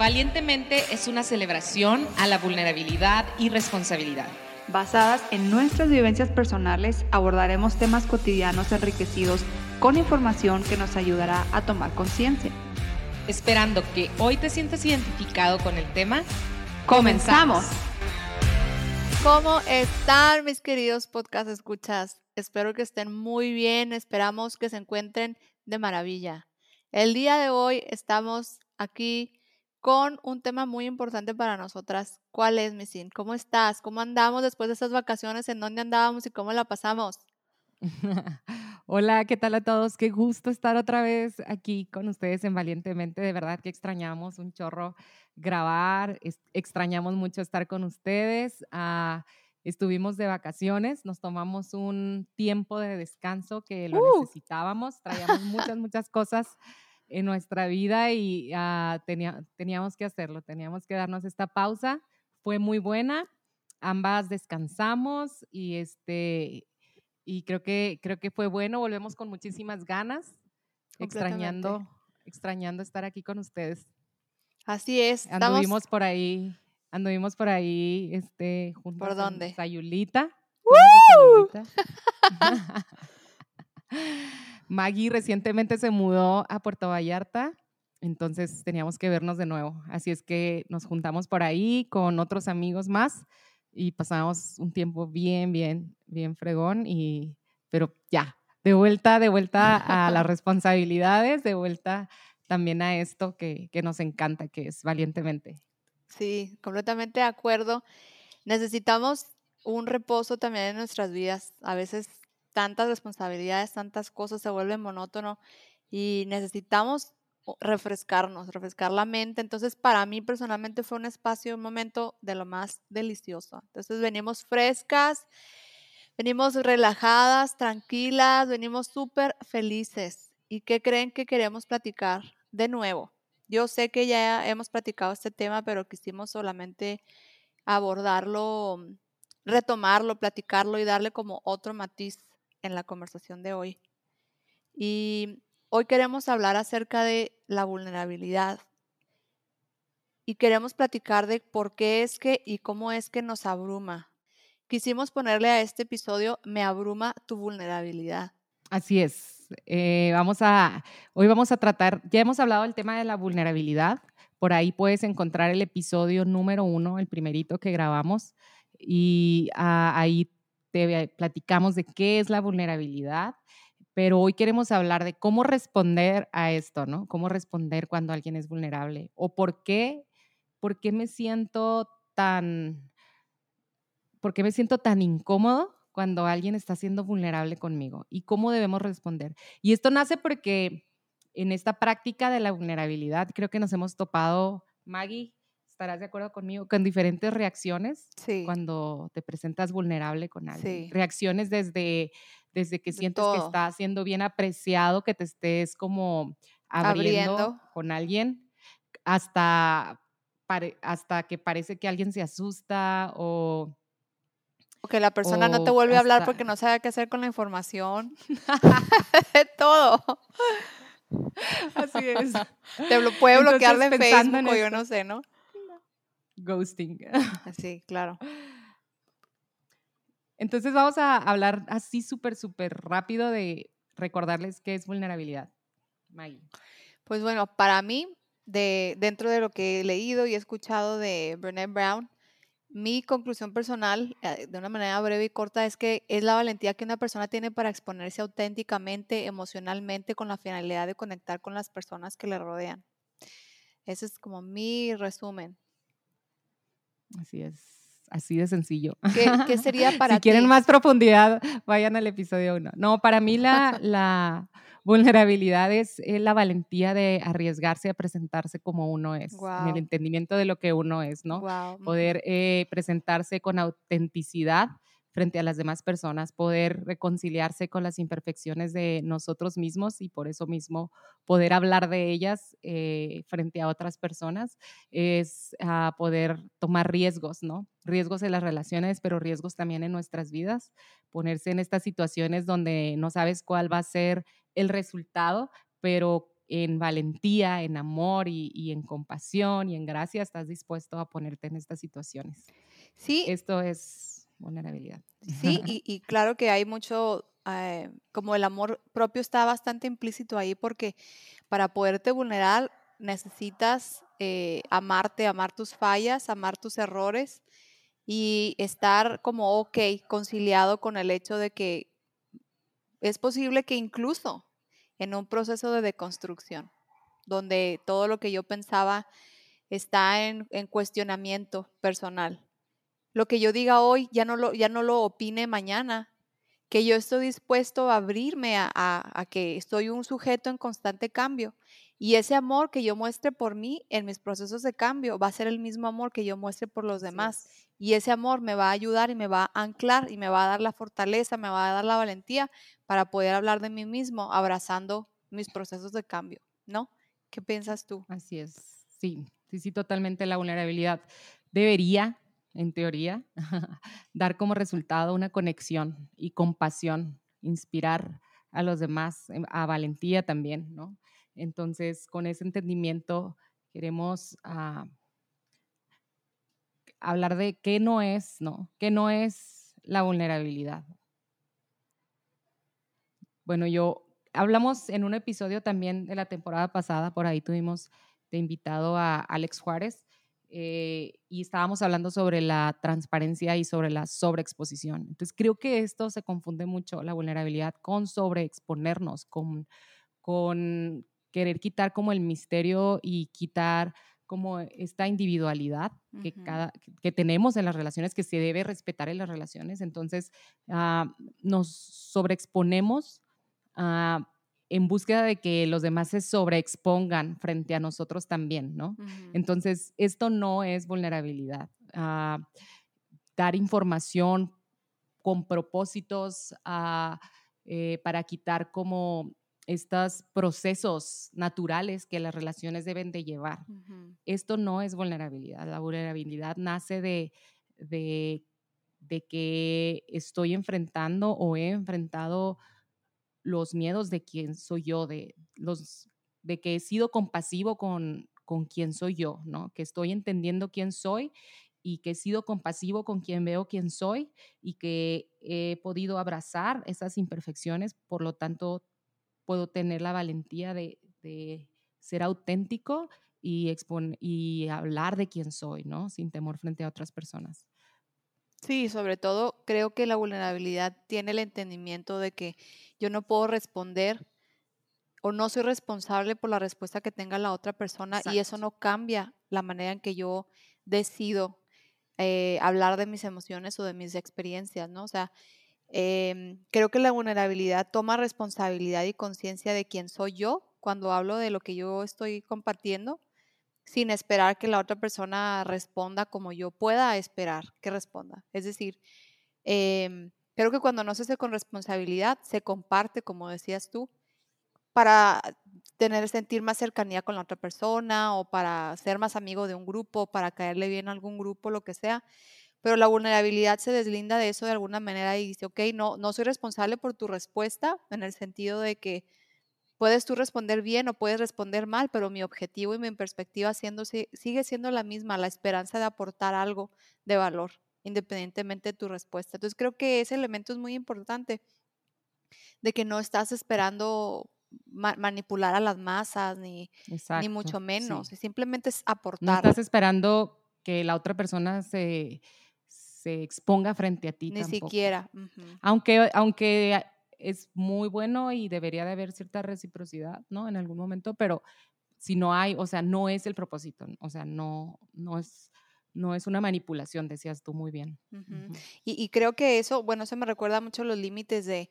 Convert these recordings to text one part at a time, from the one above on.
Valientemente es una celebración a la vulnerabilidad y responsabilidad. Basadas en nuestras vivencias personales, abordaremos temas cotidianos enriquecidos con información que nos ayudará a tomar conciencia. Esperando que hoy te sientas identificado con el tema, ¡comenzamos! ¿Cómo están mis queridos podcast escuchas? Espero que estén muy bien, esperamos que se encuentren de maravilla. El día de hoy estamos aquí con un tema muy importante para nosotras. ¿Cuál es, Missin? ¿Cómo estás? ¿Cómo andamos después de estas vacaciones? ¿En dónde andábamos y cómo la pasamos? Hola, ¿qué tal a todos? Qué gusto estar otra vez aquí con ustedes en Valientemente. De verdad que extrañamos un chorro grabar, extrañamos mucho estar con ustedes. Ah, estuvimos de vacaciones, nos tomamos un tiempo de descanso que lo ¡Uh! necesitábamos, traíamos muchas, muchas cosas en nuestra vida y ah, teníamos que hacerlo, teníamos que darnos esta pausa. Fue muy buena, ambas descansamos y este y creo que creo que fue bueno, volvemos con muchísimas ganas, extrañando extrañando estar aquí con ustedes. Así es. Anduvimos por ahí, anduvimos por ahí este juntos ¿Por dónde? Sayulita. Maggie recientemente se mudó a Puerto Vallarta, entonces teníamos que vernos de nuevo. Así es que nos juntamos por ahí con otros amigos más y pasamos un tiempo bien, bien, bien fregón. Y, pero ya, de vuelta, de vuelta a las responsabilidades, de vuelta también a esto que, que nos encanta, que es valientemente. Sí, completamente de acuerdo. Necesitamos un reposo también en nuestras vidas. A veces tantas responsabilidades, tantas cosas, se vuelve monótono y necesitamos refrescarnos, refrescar la mente. Entonces, para mí personalmente fue un espacio, un momento de lo más delicioso. Entonces, venimos frescas, venimos relajadas, tranquilas, venimos súper felices. ¿Y qué creen que queremos platicar de nuevo? Yo sé que ya hemos platicado este tema, pero quisimos solamente abordarlo, retomarlo, platicarlo y darle como otro matiz en la conversación de hoy. Y hoy queremos hablar acerca de la vulnerabilidad. Y queremos platicar de por qué es que y cómo es que nos abruma. Quisimos ponerle a este episodio Me abruma tu vulnerabilidad. Así es. Eh, vamos a, hoy vamos a tratar, ya hemos hablado del tema de la vulnerabilidad. Por ahí puedes encontrar el episodio número uno, el primerito que grabamos. Y ah, ahí te platicamos de qué es la vulnerabilidad, pero hoy queremos hablar de cómo responder a esto, ¿no? Cómo responder cuando alguien es vulnerable o por qué, por qué me siento tan, por qué me siento tan incómodo cuando alguien está siendo vulnerable conmigo y cómo debemos responder. Y esto nace porque en esta práctica de la vulnerabilidad creo que nos hemos topado, Maggie, estarás de acuerdo conmigo, con diferentes reacciones cuando te presentas vulnerable con alguien. Reacciones desde, desde que sientes que estás siendo bien apreciado, que te estés como abriendo, con alguien, hasta, hasta que parece que alguien se asusta o... O que la persona no te vuelve a hablar porque no sabe qué hacer con la información. todo. Así es. Te puede bloquear de Facebook yo no sé, ¿no? Ghosting. Sí, claro. Entonces vamos a hablar así súper, súper rápido de recordarles qué es vulnerabilidad. Maggie. Pues bueno, para mí, de, dentro de lo que he leído y escuchado de Brené Brown, mi conclusión personal, eh, de una manera breve y corta, es que es la valentía que una persona tiene para exponerse auténticamente, emocionalmente, con la finalidad de conectar con las personas que le rodean. Ese es como mi resumen. Así es, así de sencillo. ¿Qué, sería para si quieren más profundidad, vayan al episodio 1. No, para mí la, la vulnerabilidad es eh, la valentía de arriesgarse a presentarse como uno es, en el entendimiento de lo que uno es, ¿no? Poder eh, presentarse con autenticidad frente a las demás personas, poder reconciliarse con las imperfecciones de nosotros mismos y por eso mismo poder hablar de ellas eh, frente a otras personas, es ah, poder tomar riesgos, ¿no? Riesgos en las relaciones, pero riesgos también en nuestras vidas, ponerse en estas situaciones donde no sabes cuál va a ser el resultado, pero en valentía, en amor y, en compasión y en gracia estás dispuesto a ponerte en estas situaciones. Sí. Esto es vulnerabilidad. Sí, y, claro que hay mucho, eh, como el amor propio está bastante implícito ahí porque para poderte vulnerar necesitas eh, amarte, amar tus fallas, amar tus errores y estar como ok, conciliado con el hecho de que es posible que incluso en un proceso de deconstrucción, donde todo lo que yo pensaba está en, cuestionamiento personal. Lo que yo diga hoy ya no lo, ya no lo opine mañana, que yo estoy dispuesto a abrirme a, a, que estoy un sujeto en constante cambio. Y ese amor que yo muestre por mí en mis procesos de cambio va a ser el mismo amor que yo muestre por los demás. Y ese amor me va a ayudar y me va a anclar y me va a dar la fortaleza, me va a dar la valentía para poder hablar de mí mismo abrazando mis procesos de cambio, ¿no? ¿Qué piensas tú? Así es, sí, sí, sí, totalmente la vulnerabilidad debería, en teoría, dar como resultado una conexión y compasión, inspirar a los demás, em, a valentía también, ¿no? Entonces, con ese entendimiento queremos ah, hablar de qué no es, ¿no? ¿Qué no es la vulnerabilidad? Bueno, yo hablamos en un episodio también de la temporada pasada, por ahí tuvimos de invitado a Alex Juárez eh, y estábamos hablando sobre la transparencia y sobre la sobreexposición. Entonces creo que esto se confunde mucho, la vulnerabilidad, con sobreexponernos, con, con querer quitar como el misterio y quitar como esta individualidad que, cada, que tenemos en las relaciones, que se debe respetar en las relaciones. Entonces, ah, nos sobreexponemos Ah, en búsqueda de que los demás se sobreexpongan frente a nosotros también, ¿no? Entonces, esto no es vulnerabilidad. Ah, dar información con propósitos ah, eh, para quitar como estos procesos naturales que las relaciones deben de llevar. Esto no es vulnerabilidad. La vulnerabilidad nace de, de, de que estoy enfrentando o he enfrentado los miedos de quién soy yo, de, los, de que he sido compasivo con, con quién soy yo, ¿no? Que estoy entendiendo quién soy y que he sido compasivo con quien veo quién soy y que he podido abrazar esas imperfecciones, por lo tanto puedo tener la valentía de, ser auténtico y, y hablar de quién soy, ¿no? Sin temor frente a otras personas. Sí, sobre todo creo que la vulnerabilidad tiene el entendimiento de que yo no puedo responder o no soy responsable por la respuesta que tenga la otra persona y eso no cambia la manera en que yo decido eh, hablar de mis emociones o de mis experiencias, ¿no? O sea, em, creo que la vulnerabilidad toma responsabilidad y conciencia de quién soy yo cuando hablo de lo que yo estoy compartiendo sin esperar que la otra persona responda como yo pueda esperar que responda. Es decir, em, creo que cuando no se hace con responsabilidad, se comparte, como decías tú, para tener, sentir más cercanía con la otra persona o para ser más amigo de un grupo, para caerle bien a algún grupo, lo que sea. Pero la vulnerabilidad se deslinda de eso de alguna manera y dice, ok, no, no soy responsable por tu respuesta, en el sentido de que Puedes tú responder bien o puedes responder mal, pero mi objetivo y mi perspectiva sigue siendo la misma, la esperanza de aportar algo de valor, independientemente de tu respuesta. Entonces creo que ese elemento es muy importante, de que no estás esperando manipular a las masas, ni, ni mucho menos, simplemente es aportar. No estás esperando que la otra persona se, se exponga frente a ti. Ni siquiera. Aunque, aunque es muy bueno y debería de haber cierta reciprocidad, ¿no? En algún momento, pero si no hay, o sea, no es el propósito, o sea, no, no es, no es una manipulación, decías tú muy bien. y, creo que eso, bueno, se me recuerda mucho los límites de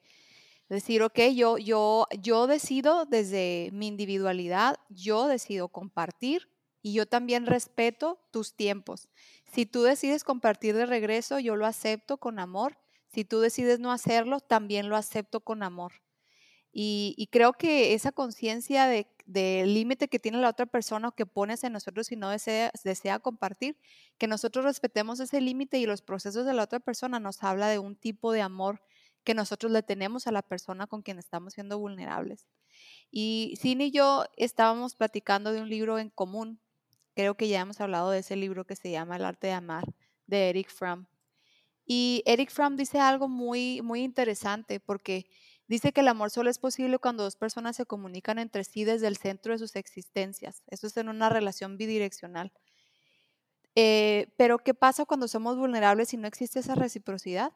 decir, ok, yo, yo, yo decido desde mi individualidad, yo decido compartir y yo también respeto tus tiempos. Si tú decides compartir de regreso, yo lo acepto con amor si tú decides no hacerlo, también lo acepto con amor. Y, creo que esa conciencia del de límite que tiene la otra persona o que pones en nosotros si no desea, desea compartir, que nosotros respetemos ese límite y los procesos de la otra persona nos habla de un tipo de amor que nosotros le tenemos a la persona con quien estamos siendo vulnerables. Y Cine y yo estábamos platicando de un libro en común. Creo que ya hemos hablado de ese libro que se llama El arte de amar, de Eric Fromm. Y Eric Fromm dice algo muy, muy interesante porque dice que el amor solo es posible cuando dos personas se comunican entre sí desde el centro de sus existencias. Eso es en una relación bidireccional. Eh, pero ¿qué pasa cuando somos vulnerables y no existe esa reciprocidad?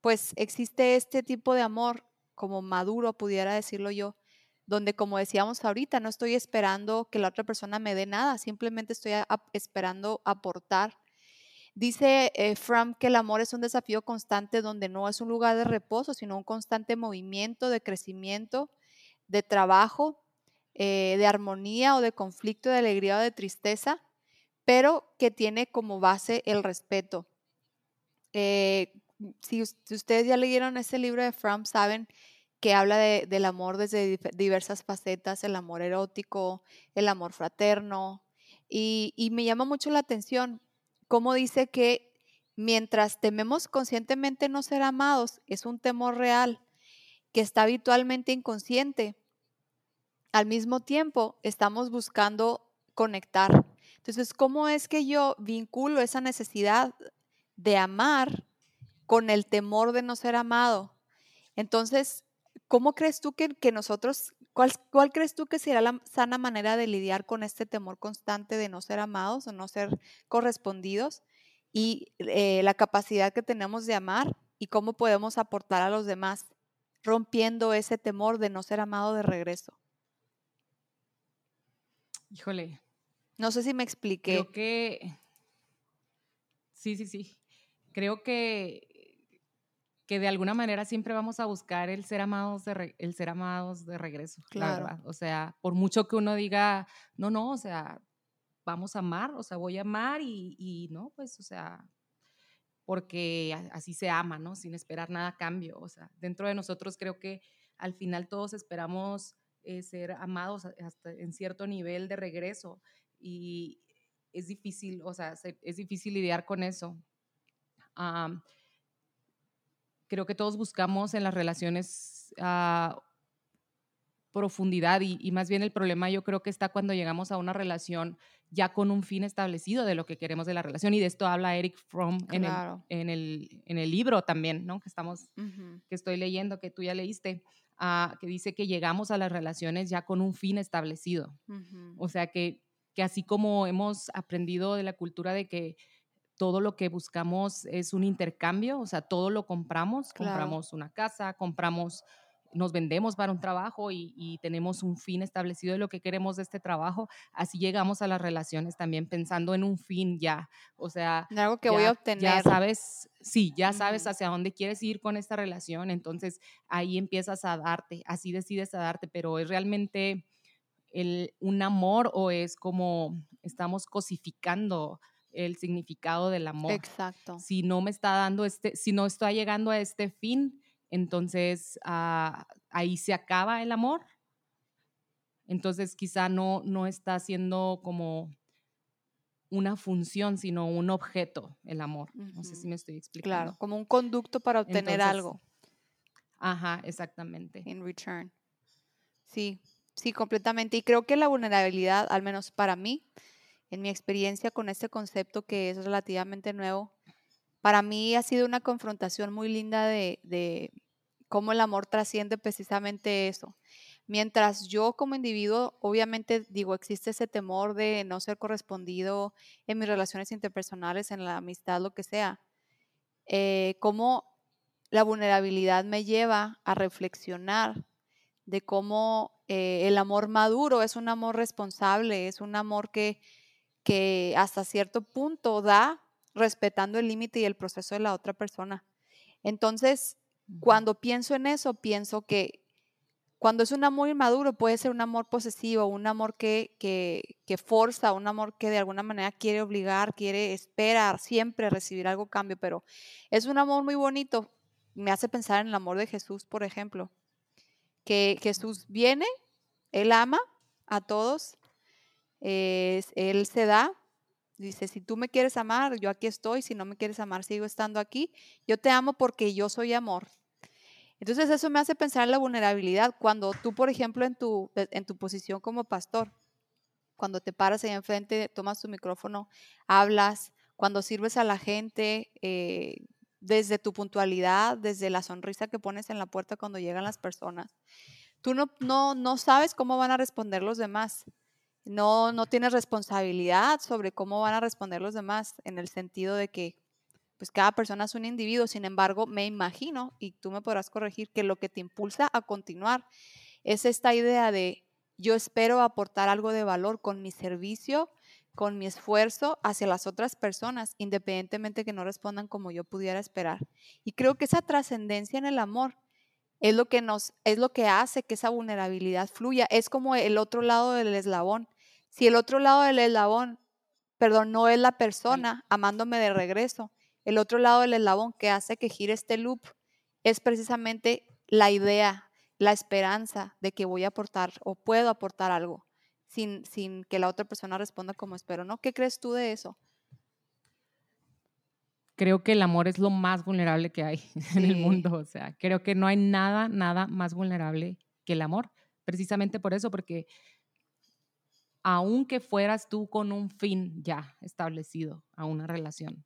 Pues existe este tipo de amor como maduro, pudiera decirlo yo, donde como decíamos ahorita, no estoy esperando que la otra persona me dé nada, simplemente estoy esperando aportar Dice eh, que el amor es un desafío constante donde no es un lugar de reposo, sino un constante movimiento de crecimiento, de trabajo, eh, de armonía o de conflicto, de alegría o de tristeza, pero que tiene como base el respeto. Eh, si, ustedes ya leyeron ese libro de Fram, saben que habla del amor desde diversas facetas, el amor erótico, el amor fraterno, y me llama mucho la atención como dice que mientras tememos conscientemente no ser amados, es un temor real que está habitualmente inconsciente. Al mismo tiempo, estamos buscando conectar. Entonces, ¿cómo es que yo vinculo esa necesidad de amar con el temor de no ser amado? Entonces, ¿cómo crees tú que, que nosotros ¿Cuál, crees tú que será la sana manera de lidiar con este temor constante de no ser amados o no ser correspondidos y eh, la capacidad que tenemos de amar y cómo podemos aportar a los demás, rompiendo ese temor de no ser amado de regreso? Híjole. No sé si me expliqué. Creo que... Sí, sí, sí. Creo que que de alguna manera siempre vamos a buscar el ser amados de, el ser amados de regreso, claro. O sea, por mucho que uno diga, no, no, o sea, vamos a amar, o sea, voy a amar y, y no, pues, o sea, porque así se ama, ¿no? Sin esperar nada a cambio. O sea, dentro de nosotros creo que al final todos esperamos eh, ser amados hasta en cierto nivel de regreso y es difícil, o sea, es difícil lidiar con eso creo que todos buscamos en las relaciones ah, profundidad y, más bien el problema yo creo que está cuando llegamos a una relación ya con un fin establecido de lo que queremos de la relación y de esto habla Eric Fromm en, el, en, el, libro también, ¿no? Que estamos, que estoy leyendo, que tú ya leíste, ah, que dice que llegamos a las relaciones ya con un fin establecido. O sea que, que así como hemos aprendido de la cultura de que todo lo que buscamos es un intercambio, o sea, todo lo compramos, compramos una casa, compramos, nos vendemos para un trabajo y, tenemos un fin establecido de lo que queremos de este trabajo, así llegamos a las relaciones también pensando en un fin ya, o sea, algo que voy a obtener. Ya sabes, sí, ya sabes hacia dónde quieres ir con esta relación, entonces ahí empiezas a darte, así decides a darte, pero es realmente el, un amor o es como estamos cosificando el significado del amor. Exacto. Si no me está dando este, si no estoy llegando a este fin, entonces ah, ahí se acaba el amor. Entonces quizá no, no está siendo como una función, sino un objeto el amor. No sé si me estoy explicando. Claro, como un conducto para obtener algo. Ajá, exactamente. In return. Sí, sí, completamente. Y creo que la vulnerabilidad, al menos para mí, en mi experiencia con este concepto que es relativamente nuevo, para mí ha sido una confrontación muy linda de, cómo el amor trasciende precisamente eso. Mientras yo como individuo, obviamente digo, existe ese temor de no ser correspondido en mis relaciones interpersonales, en la amistad, lo que sea, eh, cómo la vulnerabilidad me lleva a reflexionar de cómo eh, el amor maduro es un amor responsable, es un amor que que hasta cierto punto da respetando el límite y el proceso de la otra persona. Entonces, cuando pienso en eso, pienso que cuando es un amor inmaduro puede ser un amor posesivo, un amor que, que, que forza, un amor que de alguna manera quiere obligar, quiere esperar siempre recibir algo cambio, pero es un amor muy bonito. Me hace pensar en el amor de Jesús, por ejemplo, que Jesús viene, Él ama a todos, él se da, dice, si tú me quieres amar, yo aquí estoy, si no me quieres amar, sigo estando aquí. Yo te amo porque yo soy amor. Entonces eso me hace pensar en la vulnerabilidad. Cuando tú, por ejemplo, en tu, en tu posición como pastor, cuando te paras ahí enfrente, tomas tu micrófono, hablas, cuando sirves a la gente, eh, desde tu puntualidad, desde la sonrisa que pones en la puerta cuando llegan las personas, tú no, no, no sabes cómo van a responder los demás. No, no tienes responsabilidad sobre cómo van a responder los demás, en el sentido de que pues cada persona es un individuo, sin embargo, me imagino, y tú me podrás corregir, que lo que te impulsa a continuar es esta idea de yo espero aportar algo de valor con mi servicio, con mi esfuerzo hacia las otras personas, independientemente que no respondan como yo pudiera esperar. Y creo que esa trascendencia en el amor es lo que nos es lo que hace que esa vulnerabilidad fluya, es como el otro lado del eslabón. Si el otro lado del eslabón, perdón, no es la persona amándome de regreso, el otro lado del eslabón que hace que gire este loop es precisamente la idea, la esperanza de que voy a aportar o puedo aportar algo sin, sin que la otra persona responda como espero, ¿no? ¿Qué crees tú de eso? Creo que el amor es lo más vulnerable que hay en el mundo. O sea, creo que no hay nada, nada más vulnerable que el amor. Precisamente por eso, porque aunque fueras tú con un fin ya establecido a una relación,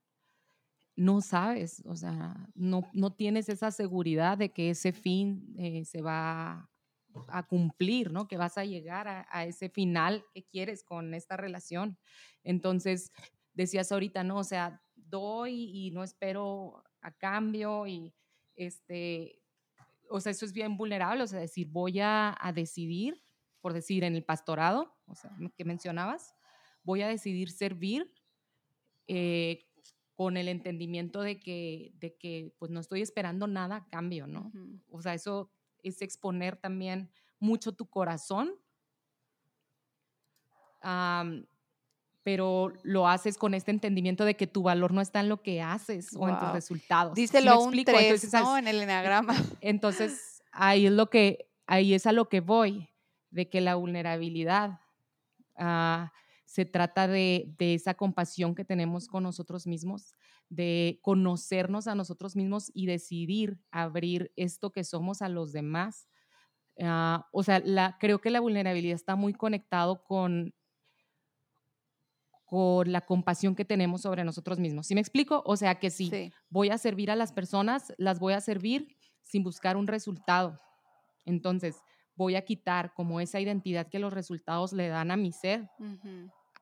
no sabes, o sea, no, no tienes esa seguridad de que ese fin eh, se va a cumplir, ¿no? Que vas a llegar a, ese final que quieres con esta relación. Entonces, decías ahorita, ¿no? O sea, doy y no espero a cambio y este, o sea, eso es bien vulnerable, o sea, decir, voy a, decidir, por decir, en el pastorado, o sea, que mencionabas, voy a decidir servir eh, con el entendimiento de que, de que, pues, no estoy esperando nada a cambio, ¿no? O sea, eso es exponer también mucho tu corazón, pero lo haces con este entendimiento de que tu valor no está en lo que haces o en tus resultados. Díselo un tres, ¿no? En el enagrama. Entonces, ahí es lo que, ahí es a lo que voy, de que la vulnerabilidad ah, se trata de, de, esa compasión que tenemos con nosotros mismos, de conocernos a nosotros mismos y decidir abrir esto que somos a los demás. Ah, o sea, la, creo que la vulnerabilidad está muy conectado con, con la compasión que tenemos sobre nosotros mismos. ¿Sí me explico? O sea que si voy a servir a las personas, las voy a servir sin buscar un resultado. Entonces, voy a quitar como esa identidad que los resultados le dan a mi ser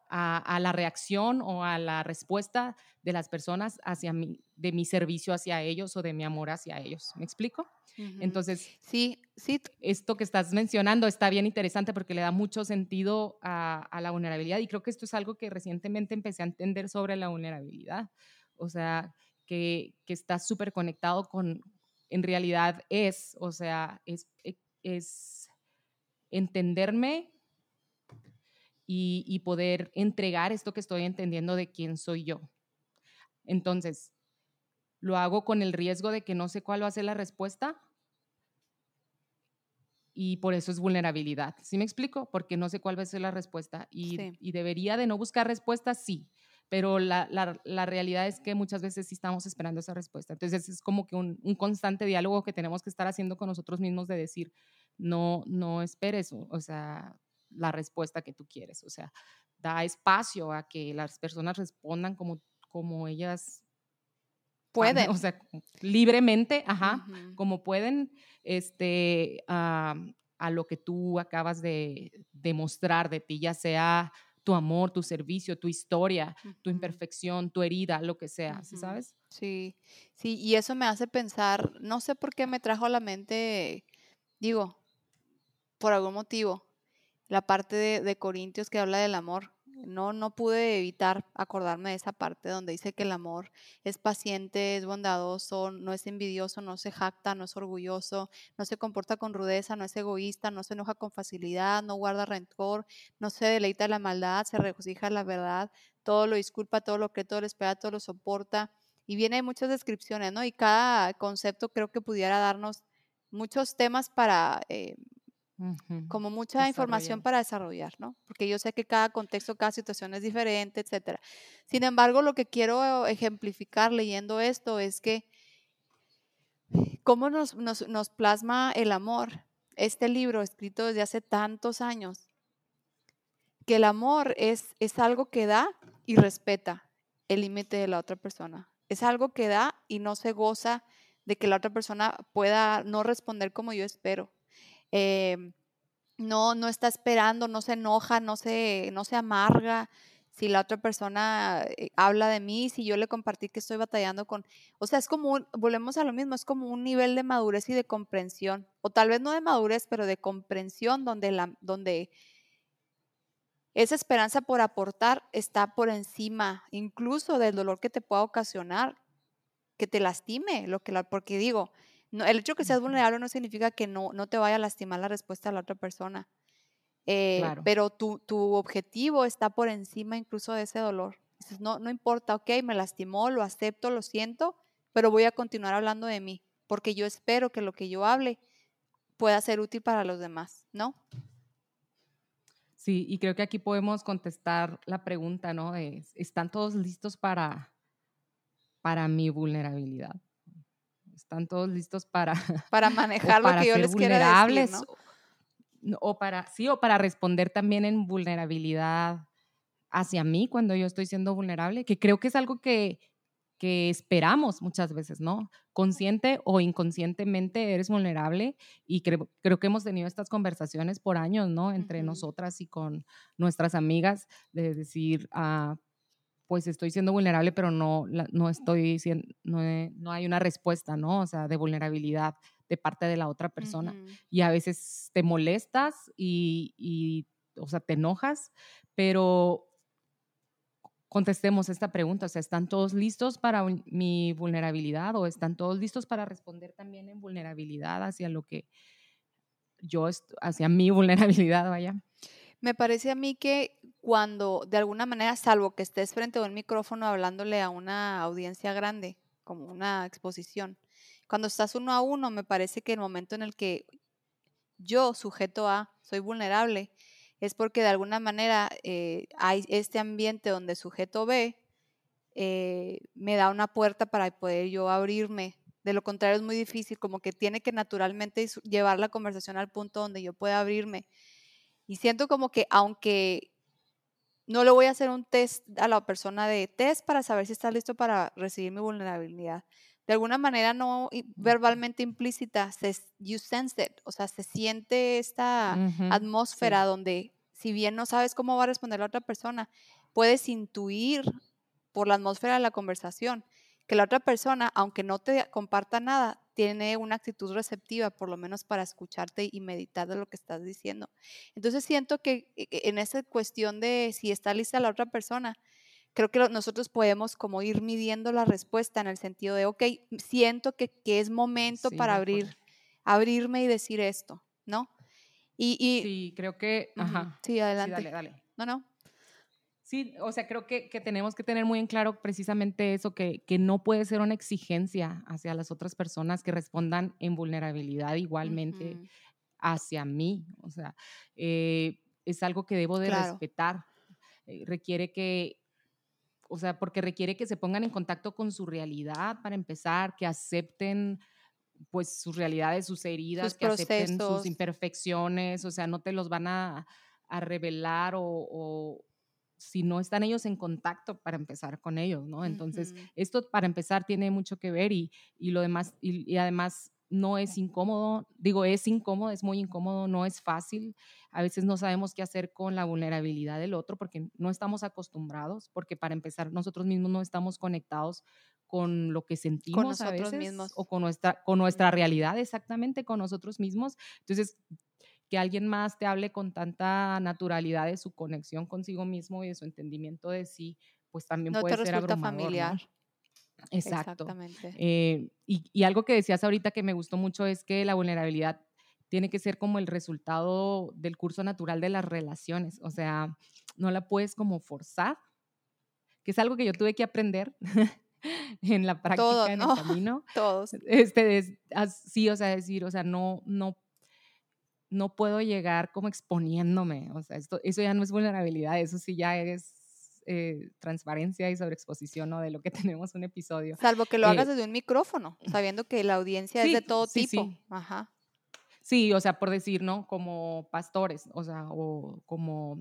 a, la reacción o a la respuesta de las personas hacia mi, de mi servicio hacia ellos o de mi amor hacia ellos. ¿Me explico? Entonces, sí, sí. Esto que estás mencionando está bien interesante porque le da mucho sentido a, la vulnerabilidad y creo que esto es algo que recientemente empecé a entender sobre la vulnerabilidad. O sea, que, que está súper conectado con, en realidad es, o sea, es, es entenderme y, poder entregar esto que estoy entendiendo de quién soy yo. Entonces, lo hago con el riesgo de que no sé cuál va a ser la respuesta y por eso es vulnerabilidad. ¿Sí me explico? Porque no sé cuál va a ser la respuesta y, debería de no buscar respuestas, sí, pero la, realidad es que muchas veces sí estamos esperando esa respuesta. Entonces es como que un, un, constante diálogo que tenemos que estar haciendo con nosotros mismos de decir, no, no esperes, o sea, la respuesta que tú quieres. O sea, da espacio a que las personas respondan como, como ellas pueden. O sea, libremente, ajá, como pueden, este, a lo que tú acabas de demostrar de ti, ya sea tu amor, tu servicio, tu historia, tu imperfección, tu herida, lo que sea, ¿sabes? Sí, sí, y eso me hace pensar, no sé por qué me trajo a la mente, digo, por algún motivo, la parte de, Corintios que habla del amor. No, no pude evitar acordarme de esa parte donde dice que el amor es paciente, es bondadoso, no es envidioso, no se jacta, no es orgulloso, no se comporta con rudeza, no es egoísta, no se enoja con facilidad, no guarda rencor, no se deleita la maldad, se regocija la verdad, todo lo disculpa, todo lo cree, todo lo espera, todo lo soporta. Y viene muchas descripciones, ¿no? Y cada concepto creo que pudiera darnos muchos temas para eh, como mucha información para desarrollar, ¿no? Porque yo sé que cada contexto, cada situación es diferente, etcétera. Sin embargo, lo que quiero ejemplificar leyendo esto es que cómo nos, nos, nos plasma el amor. Este libro escrito desde hace tantos años, que el amor es, es algo que da y respeta el límite de la otra persona. Es algo que da y no se goza de que la otra persona pueda no responder como yo espero. Em, no, no está esperando, no se enoja, no se, no se amarga, si la otra persona eh, habla de mí, si yo le compartí que estoy batallando con, o sea, es como, volvemos a lo mismo, es como un nivel de madurez y de comprensión, o tal vez no de madurez, pero de comprensión donde, la, donde esa esperanza por aportar está por encima incluso del dolor que te pueda ocasionar, que te lastime, lo que porque digo, no, el hecho de que seas vulnerable no significa que no, no te vaya a lastimar la respuesta de la otra persona. Eh, pero tu, tu, objetivo está por encima incluso de ese dolor. Dices, no, no importa, ok, me lastimó, lo acepto, lo siento, pero voy a continuar hablando de mí, porque yo espero que lo que yo hable pueda ser útil para los demás, ¿no? Sí, y creo que aquí podemos contestar la pregunta, ¿no? ¿Están todos listos para, para mi vulnerabilidad? ¿Están todos listos para... Para manejar lo que yo les quiera decir, ¿no? o para, sí, o para responder también en vulnerabilidad hacia mí cuando yo estoy siendo vulnerable, que creo que es algo que, que esperamos muchas veces, ¿no? Consciente o inconscientemente eres vulnerable y creo, creo que hemos tenido estas conversaciones por años, ¿no? Entre nosotras y con nuestras amigas, de decir, ah, pues estoy siendo vulnerable, pero no, no estoy, no, no hay una respuesta, ¿no? O sea, de vulnerabilidad de parte de la otra persona. Y a veces te molestas y, o sea, te enojas, pero contestemos esta pregunta, o sea, ¿están todos listos para mi vulnerabilidad o están todos listos para responder también en vulnerabilidad hacia lo que yo, hacia mi vulnerabilidad, vaya? Me parece a mí que cuando de alguna manera, salvo que estés frente a un micrófono hablándole a una audiencia grande, como una exposición, cuando estás uno a uno, me parece que el momento en el que yo, sujeto A, soy vulnerable, es porque de alguna manera eh, hay este ambiente donde sujeto B eh, me da una puerta para poder yo abrirme. De lo contrario es muy difícil, como que tiene que naturalmente llevar la conversación al punto donde yo pueda abrirme. Y siento como que aunque no le voy a hacer un test a la persona de test para saber si está listo para recibir mi vulnerabilidad, de alguna manera no verbalmente implícita, se, you sense it, o sea, se siente esta atmósfera donde si bien no sabes cómo va a responder la otra persona, puedes intuir por la atmósfera de la conversación que la otra persona, aunque no te comparta nada, tiene una actitud receptiva, por lo menos para escucharte y meditar de lo que estás diciendo. Entonces siento que e, e, en esa cuestión de si está lista la otra persona, creo que nosotros podemos como ir midiendo la respuesta en el sentido de, ok, siento que, es momento para abrir, abrirme y decir esto, ¿no? Y, sí, creo que... Ajá. Sí, adelante. dale, dale. No, no. Sí, o sea, creo que, tenemos que tener muy en claro precisamente eso, que, que, no puede ser una exigencia hacia las otras personas que respondan en vulnerabilidad igualmente hacia mí. O sea, eh, es algo que debo de respetar. Eh, requiere que, o sea, porque requiere que se pongan en contacto con su realidad para empezar, que acepten pues sus realidades, sus heridas, que acepten sus imperfecciones, o sea, no te los van a, revelar o, si no están ellos en contacto para empezar con ellos, ¿no? Entonces, esto para empezar tiene mucho que ver y, lo demás, y además no es incómodo, digo, es incómodo, es muy incómodo, no es fácil. A veces no sabemos qué hacer con la vulnerabilidad del otro porque no estamos acostumbrados, porque para empezar nosotros mismos no estamos conectados con lo que sentimos a veces, mismos o con nuestra con nuestra realidad exactamente con nosotros mismos. Entonces, que alguien más te hable con tanta naturalidad de su conexión consigo mismo y de su entendimiento de sí, pues también puede ser abrumador, familiar. Exacto. Exactamente. Eh, y, algo que decías ahorita que me gustó mucho es que la vulnerabilidad tiene que ser como el resultado del curso natural de las relaciones. O sea, no la puedes como forzar, que es algo que yo tuve que aprender en la práctica, en el camino. Todos. Este, sí, o sea, decir, o sea, no, no, no puedo llegar como exponiéndome. O sea, esto, eso ya no es vulnerabilidad, eso sí ya es eh, transparencia y sobreexposición ¿no? de lo que tenemos un episodio. Salvo que lo hagas Eh, desde un micrófono, sabiendo que la audiencia es de todo sí, tipo. sí. Ajá. Sí, o sea, por decir, ¿no? Como pastores, o sea, o como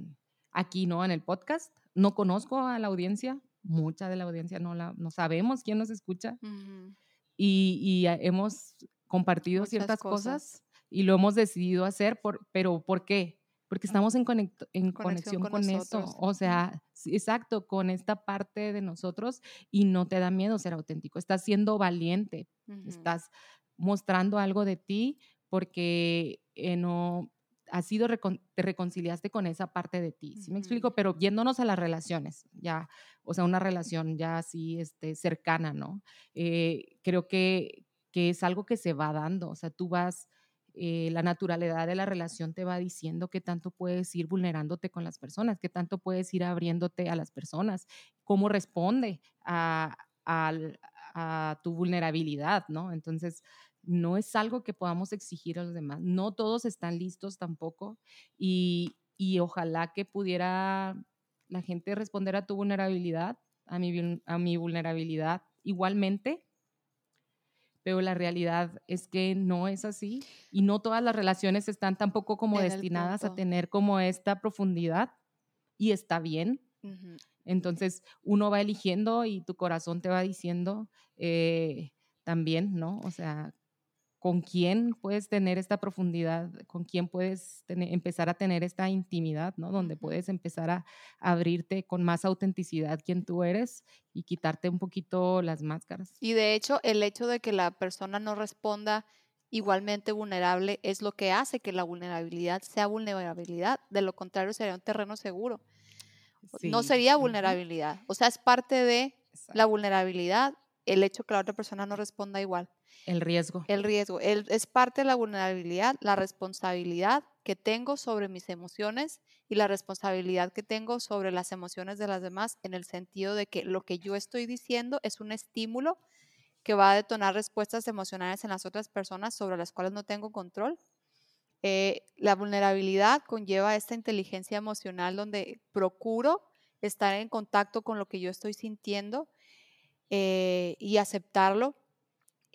aquí, ¿no? En el podcast. No conozco a la audiencia, mucha de la audiencia no, la, no sabemos quién nos escucha y, y, ah, hemos compartido Muchas ciertas cosas. cosas y lo hemos decidido hacer, por, pero ¿por qué? Porque estamos en, conect- en Conexión conexión con con, eso, o sea, exacto, con esta parte de nosotros y no te da miedo ser auténtico, estás siendo valiente, Ujú. estás mostrando algo de ti porque eh, no has sido recon- te reconciliaste con esa parte de ti, ¿sí me explico? Pero yéndonos a las relaciones, ya, o sea, una relación ya así, este, cercana, ¿no? Eh, creo que, que es algo que se va dando, o sea, tú vas, eh, la naturalidad de la relación te va diciendo qué tanto puedes ir vulnerándote con las personas, qué tanto puedes ir abriéndote a las personas, cómo responde a, a tu vulnerabilidad, ¿no? Entonces, no es algo que podamos exigir a los demás. No todos están listos tampoco y, y ojalá que pudiera la gente responder a tu vulnerabilidad, a mi, a mi vulnerabilidad igualmente, pero la realidad es que no es así y no todas las relaciones están tampoco como destinadas a tener como esta profundidad y está bien. Entonces uno va eligiendo y tu corazón te va diciendo eh, también, ¿no? O sea, con quién puedes tener esta profundidad, con quién puedes tener- empezar a tener esta intimidad, ¿no? Donde puedes empezar a abrirte con más autenticidad quién tú eres y quitarte un poquito las máscaras. Y de hecho, el hecho de que la persona no responda igualmente vulnerable es lo que hace que la vulnerabilidad sea vulnerabilidad. De lo contrario, sería un terreno seguro. No sería vulnerabilidad. O sea, es parte de la vulnerabilidad el hecho que la otra persona no responda igual. El riesgo. El riesgo. Es parte de la vulnerabilidad, la responsabilidad que tengo sobre mis emociones y la responsabilidad que tengo sobre las emociones de las demás en el sentido de que lo que yo estoy diciendo es un estímulo que va a detonar respuestas emocionales en las otras personas sobre las cuales no tengo control. Eh, la vulnerabilidad conlleva esta inteligencia emocional donde procuro estar en contacto con lo que yo estoy sintiendo eh, y aceptarlo.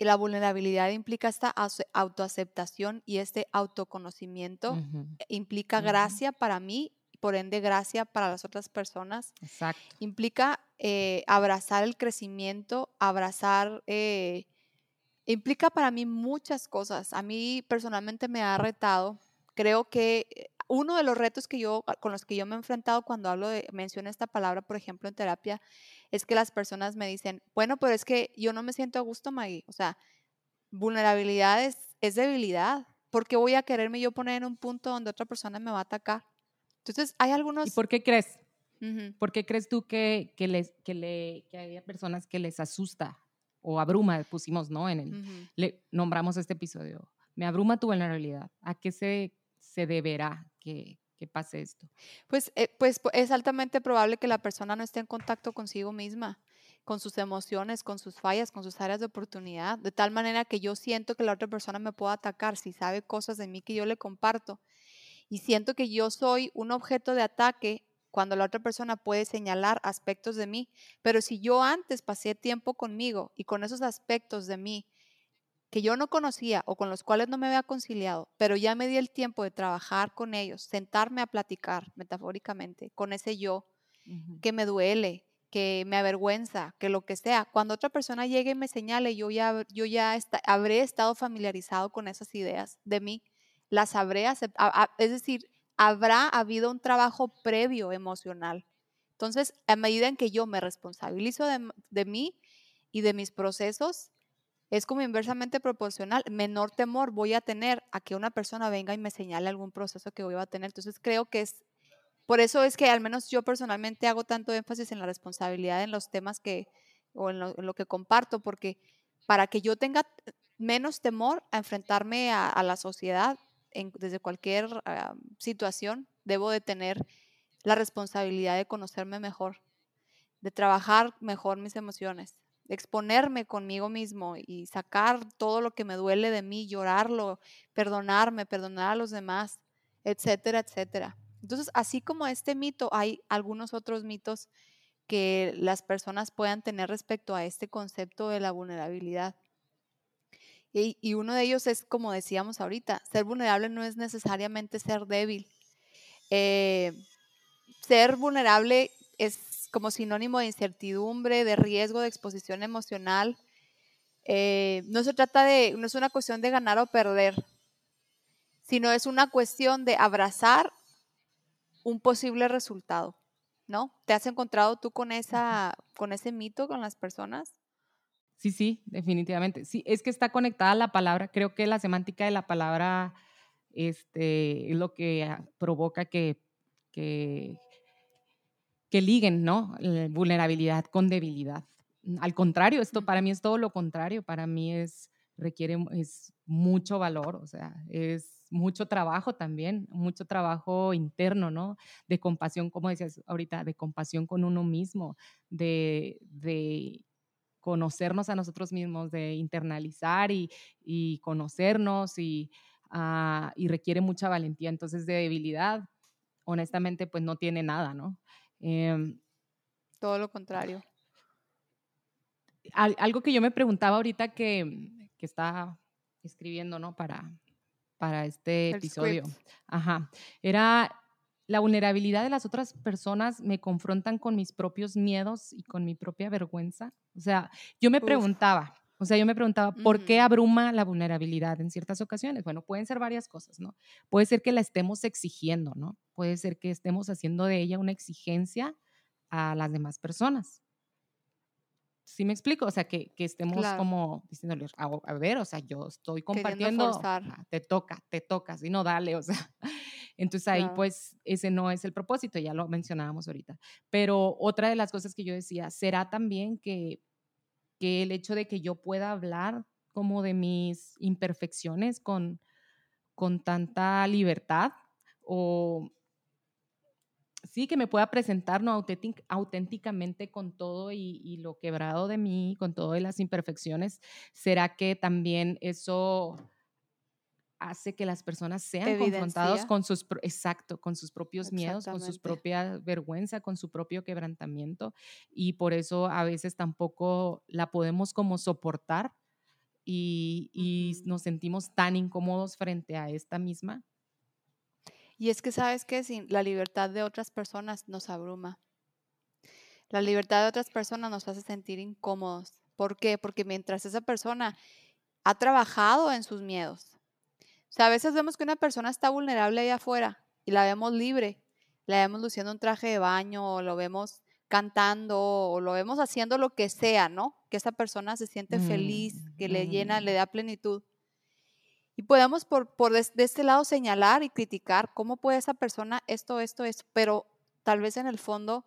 Y la vulnerabilidad implica esta ace- autoaceptación y este autoconocimiento. Ujú, Implica gracia para mí, y por ende gracia para las otras personas. Exacto. Implica eh, abrazar el crecimiento, abrazar, eh, implica para mí muchas cosas. A mí personalmente me ha retado. Creo que eh, uno de los retos que yo, con los que yo me he enfrentado cuando hablo de, menciono esta palabra, por ejemplo, en terapia, es que las personas me dicen, bueno, pero es que yo no me siento a gusto, Maggie. O sea, vulnerabilidad es, es debilidad. ¿Por qué voy a quererme yo poner en un punto donde otra persona me va a atacar? Entonces, hay ¿Y algunos... por qué crees? Ujú. ¿Por qué crees tú que, que, les, que, le, que hay personas que les asusta o abruma, pusimos, ¿no? En el, Ujú. le nombramos este episodio. Me abruma tu vulnerabilidad. ¿A qué se, se deberá que, pase esto? Pues, eh, pues pu- es altamente probable que la persona no esté en contacto consigo misma, con sus emociones, con sus fallas, con sus áreas de oportunidad, de tal manera que yo siento que la otra persona me puede atacar si sabe cosas de mí que yo le comparto. Y siento que yo soy un objeto de ataque cuando la otra persona puede señalar aspectos de mí. Pero si yo antes pasé tiempo conmigo y con esos aspectos de mí que yo no conocía o con los cuales no me había conciliado, pero ya me di el tiempo de trabajar con ellos, sentarme a platicar metafóricamente con ese yo que me duele, que me avergüenza, que lo que sea. Cuando otra persona llegue y me señale, yo ya, yo ya habré estado familiarizado con esas ideas de mí, las habré aceptado, es decir, habrá habido un trabajo previo emocional. Entonces, a medida en que yo me responsabilizo de, de mí y de mis procesos, es como inversamente proporcional. Menor temor voy a tener a que una persona venga y me señale algún proceso que voy a tener. Entonces, creo que es por eso es que al menos yo personalmente hago tanto énfasis en la responsabilidad en los temas que, o en lo, que comparto, porque para que yo tenga menos temor a enfrentarme a, la sociedad desde cualquier ah, situación, debo de tener la responsabilidad de conocerme mejor, de trabajar mejor mis emociones, exponerme conmigo mismo y sacar todo lo que me duele de mí, llorarlo, perdonarme, perdonar a los demás, etcétera, etcétera. Entonces, así como este mito, hay algunos otros mitos que las personas puedan tener respecto a este concepto de la vulnerabilidad. Y, uno de ellos es, como decíamos ahorita, ser vulnerable no es necesariamente ser débil. Eh, ser vulnerable es como sinónimo de incertidumbre, de riesgo, de exposición emocional. Eh, no se trata de, no es una cuestión de ganar o perder, sino es una cuestión de abrazar un posible resultado, ¿no? ¿Te has encontrado tú con, esa, con ese mito con las personas? Sí, sí, definitivamente. Sí, es que está conectada la palabra. Creo que la semántica de la palabra este, es lo que ah, provoca que, que, que liguen, ¿no? Vulnerabilidad con debilidad. Al contrario, esto para mí es todo lo contrario. Para mí es, requiere, es mucho valor, o sea, es mucho trabajo también, mucho trabajo interno, ¿no? De compasión, como decías ahorita, de compasión con uno mismo, de, de conocernos a nosotros mismos, de internalizar y, conocernos ah, y, requiere mucha valentía. Entonces, de debilidad, honestamente, pues no tiene nada, ¿no? Em, Todo lo contrario. algo que yo me preguntaba ahorita que, que estaba escribiendo, ¿no? Para, para este episodio. Ajá. Era la vulnerabilidad de las otras personas me confrontan con mis propios miedos y con mi propia vergüenza. O sea, yo me preguntaba, o sea, yo me preguntaba, ¿por qué abruma la vulnerabilidad en ciertas ocasiones? Bueno, pueden ser varias cosas, ¿no? Puede ser que la estemos exigiendo, ¿no? Puede ser que estemos haciendo de ella una exigencia a las demás personas. ¿Sí me explico? O sea, que, que estemos como diciéndole, a, ver, o sea, yo estoy compartiendo, te toca, te toca, si no, dale, o sea, entonces ahí pues ese no es el propósito, ya lo mencionábamos ahorita. Pero otra de las cosas que yo decía, será también que, que el hecho de que yo pueda hablar como de mis imperfecciones con, con tanta libertad o sí, que me pueda presentar ¿no? auténticamente con todo y, lo quebrado de mí, con todas las imperfecciones, ¿será que también eso hace que las personas sean confrontados con sus, exacto, con sus propios miedos, con su propia vergüenza, con su propio quebrantamiento y por eso a veces tampoco la podemos como soportar y, y nos sentimos tan incómodos frente a esta misma? Y es que sabes que la libertad de otras personas nos abruma. La libertad de otras personas nos hace sentir incómodos. ¿Por qué? Porque mientras esa persona ha trabajado en sus miedos, o sea, a veces vemos que una persona está vulnerable allá afuera y la vemos libre, la vemos luciendo un traje de baño, o lo vemos cantando, o lo vemos haciendo lo que sea, ¿no? Que esa persona se siente feliz, que le llena, le da plenitud. Y podemos por, por de, este lado señalar y criticar cómo puede esa persona esto, esto, esto, pero tal vez en el fondo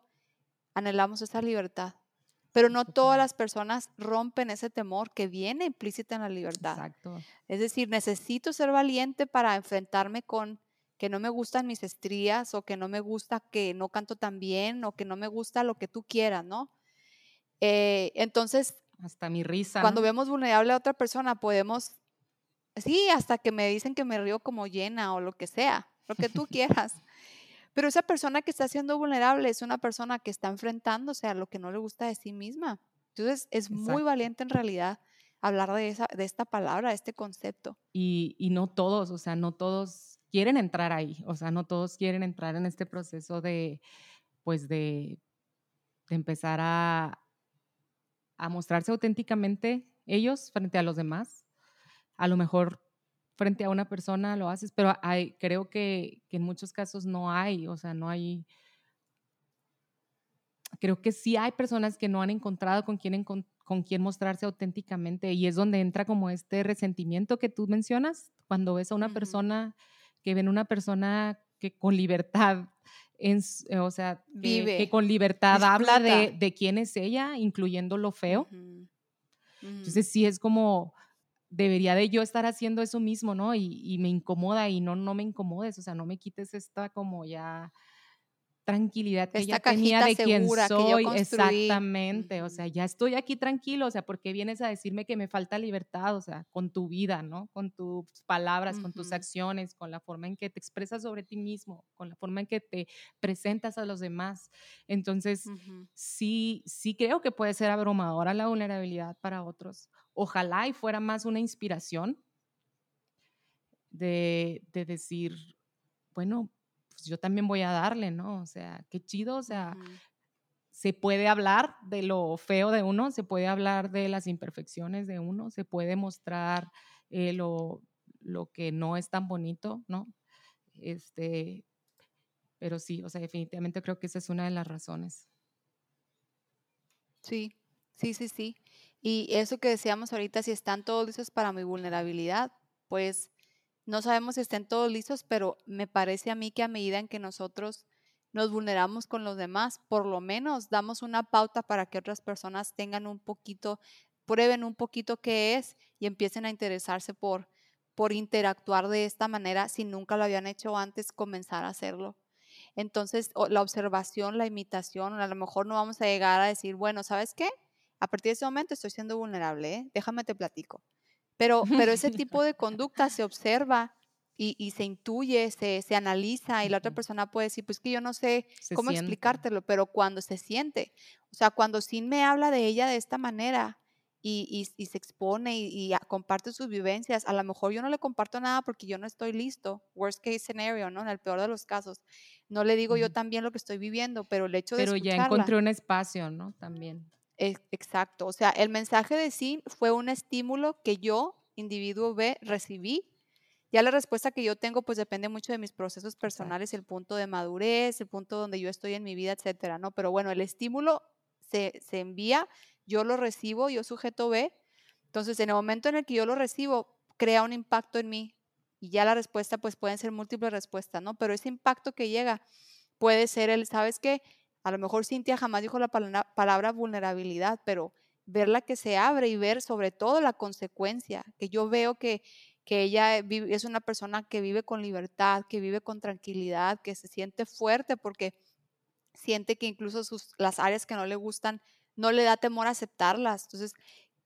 anhelamos esa libertad. Pero no todas las personas rompen ese temor que viene implícita en la libertad. Exacto. Es decir, necesito ser valiente para enfrentarme con que no me gustan mis estrías o que no me gusta que no canto tan bien o que no me gusta lo que tú quieras, ¿no? Eh, entonces, hasta mi risa. Cuando vemos vulnerable a otra persona, podemos, sí, hasta que me dicen que me río como llena o lo que sea, lo que tú quieras. Pero esa persona que está siendo vulnerable es una persona que está enfrentándose a lo que no le gusta de sí misma. Entonces es muy valiente en realidad hablar de, esa, de esta palabra, de este concepto. Y, y, no todos, o sea, no todos quieren entrar ahí, o sea, no todos quieren entrar en este proceso de, pues, de, de empezar a, a mostrarse auténticamente ellos frente a los demás. A lo mejor frente a una persona lo haces, pero hay, creo que, que, en muchos casos no hay, o sea, no hay, creo que sí hay personas que no han encontrado con quién, con, quién mostrarse auténticamente y es donde entra como este resentimiento que tú mencionas, cuando ves a una persona, que ven una persona que con libertad, en, o sea, Vive, que, con libertad habla de, de, quién es ella, incluyendo lo feo. Entonces sí es como debería de yo estar haciendo eso mismo, ¿no? Y, me incomoda y no, no me incomodes, o sea, no me quites esta como ya, tranquilidad que Esta ya tenía de quién soy, exactamente, o sea, ya estoy aquí tranquilo, o sea, ¿por qué vienes a decirme que me falta libertad? O sea, con tu vida, ¿no? Con tus palabras, con tus acciones, con la forma en que te expresas sobre ti mismo, con la forma en que te presentas a los demás. Entonces, sí, sí creo que puede ser abrumadora la vulnerabilidad para otros. Ojalá y fuera más una inspiración de, de decir, bueno, pues yo también voy a darle, ¿no? O sea, qué chido, o sea, Ujú. se puede hablar de lo feo de uno, se puede hablar de las imperfecciones de uno, se puede mostrar eh, lo, lo que no es tan bonito, ¿no? Este, pero sí, o sea, definitivamente creo que esa es una de las razones. Sí, sí, sí, sí. Y eso que decíamos ahorita, si están todos listos para mi vulnerabilidad, pues no sabemos si estén todos listos, pero me parece a mí que a medida en que nosotros nos vulneramos con los demás, por lo menos damos una pauta para que otras personas tengan un poquito, prueben un poquito qué es y empiecen a interesarse por, por interactuar de esta manera si nunca lo habían hecho antes, comenzar a hacerlo. Entonces, la observación, la imitación, a lo mejor no vamos a llegar a decir, bueno, ¿sabes qué? A partir de ese momento estoy siendo vulnerable, ¿eh? Déjame te platico. Pero, pero ese tipo de conducta se observa y, y se intuye, se, se analiza y la otra persona puede decir, pues que yo no sé Se cómo siente. explicártelo, pero cuando se siente, o sea, cuando Sin me habla de ella de esta manera y, y- y se expone y, a- comparte sus vivencias, a lo mejor yo no le comparto nada porque yo no estoy listo, worst case scenario, ¿no? En el peor de los casos. No le digo yo también lo que estoy viviendo, pero el hecho de Pero ya encontré un espacio, ¿no? También. Exacto, o sea, el mensaje de Sin fue un estímulo que yo, individuo B, recibí. Ya la respuesta que yo tengo, pues depende mucho de mis procesos personales, el punto de madurez, el punto donde yo estoy en mi vida, etcétera, ¿no? Pero bueno, el estímulo se, se envía, yo lo recibo, yo sujeto B. Entonces, en el momento en el que yo lo recibo, crea un impacto en mí. Y ya la respuesta, pues pueden ser múltiples respuestas, ¿no? Pero ese impacto que llega puede ser el, ¿sabes qué? A lo mejor Cintia jamás dijo la palabra, vulnerabilidad, pero verla que se abre y ver sobre todo la consecuencia, que yo veo que, que ella es una persona que vive con libertad, que vive con tranquilidad, que se siente fuerte porque siente que incluso las áreas que no le gustan no le da temor aceptarlas. Entonces,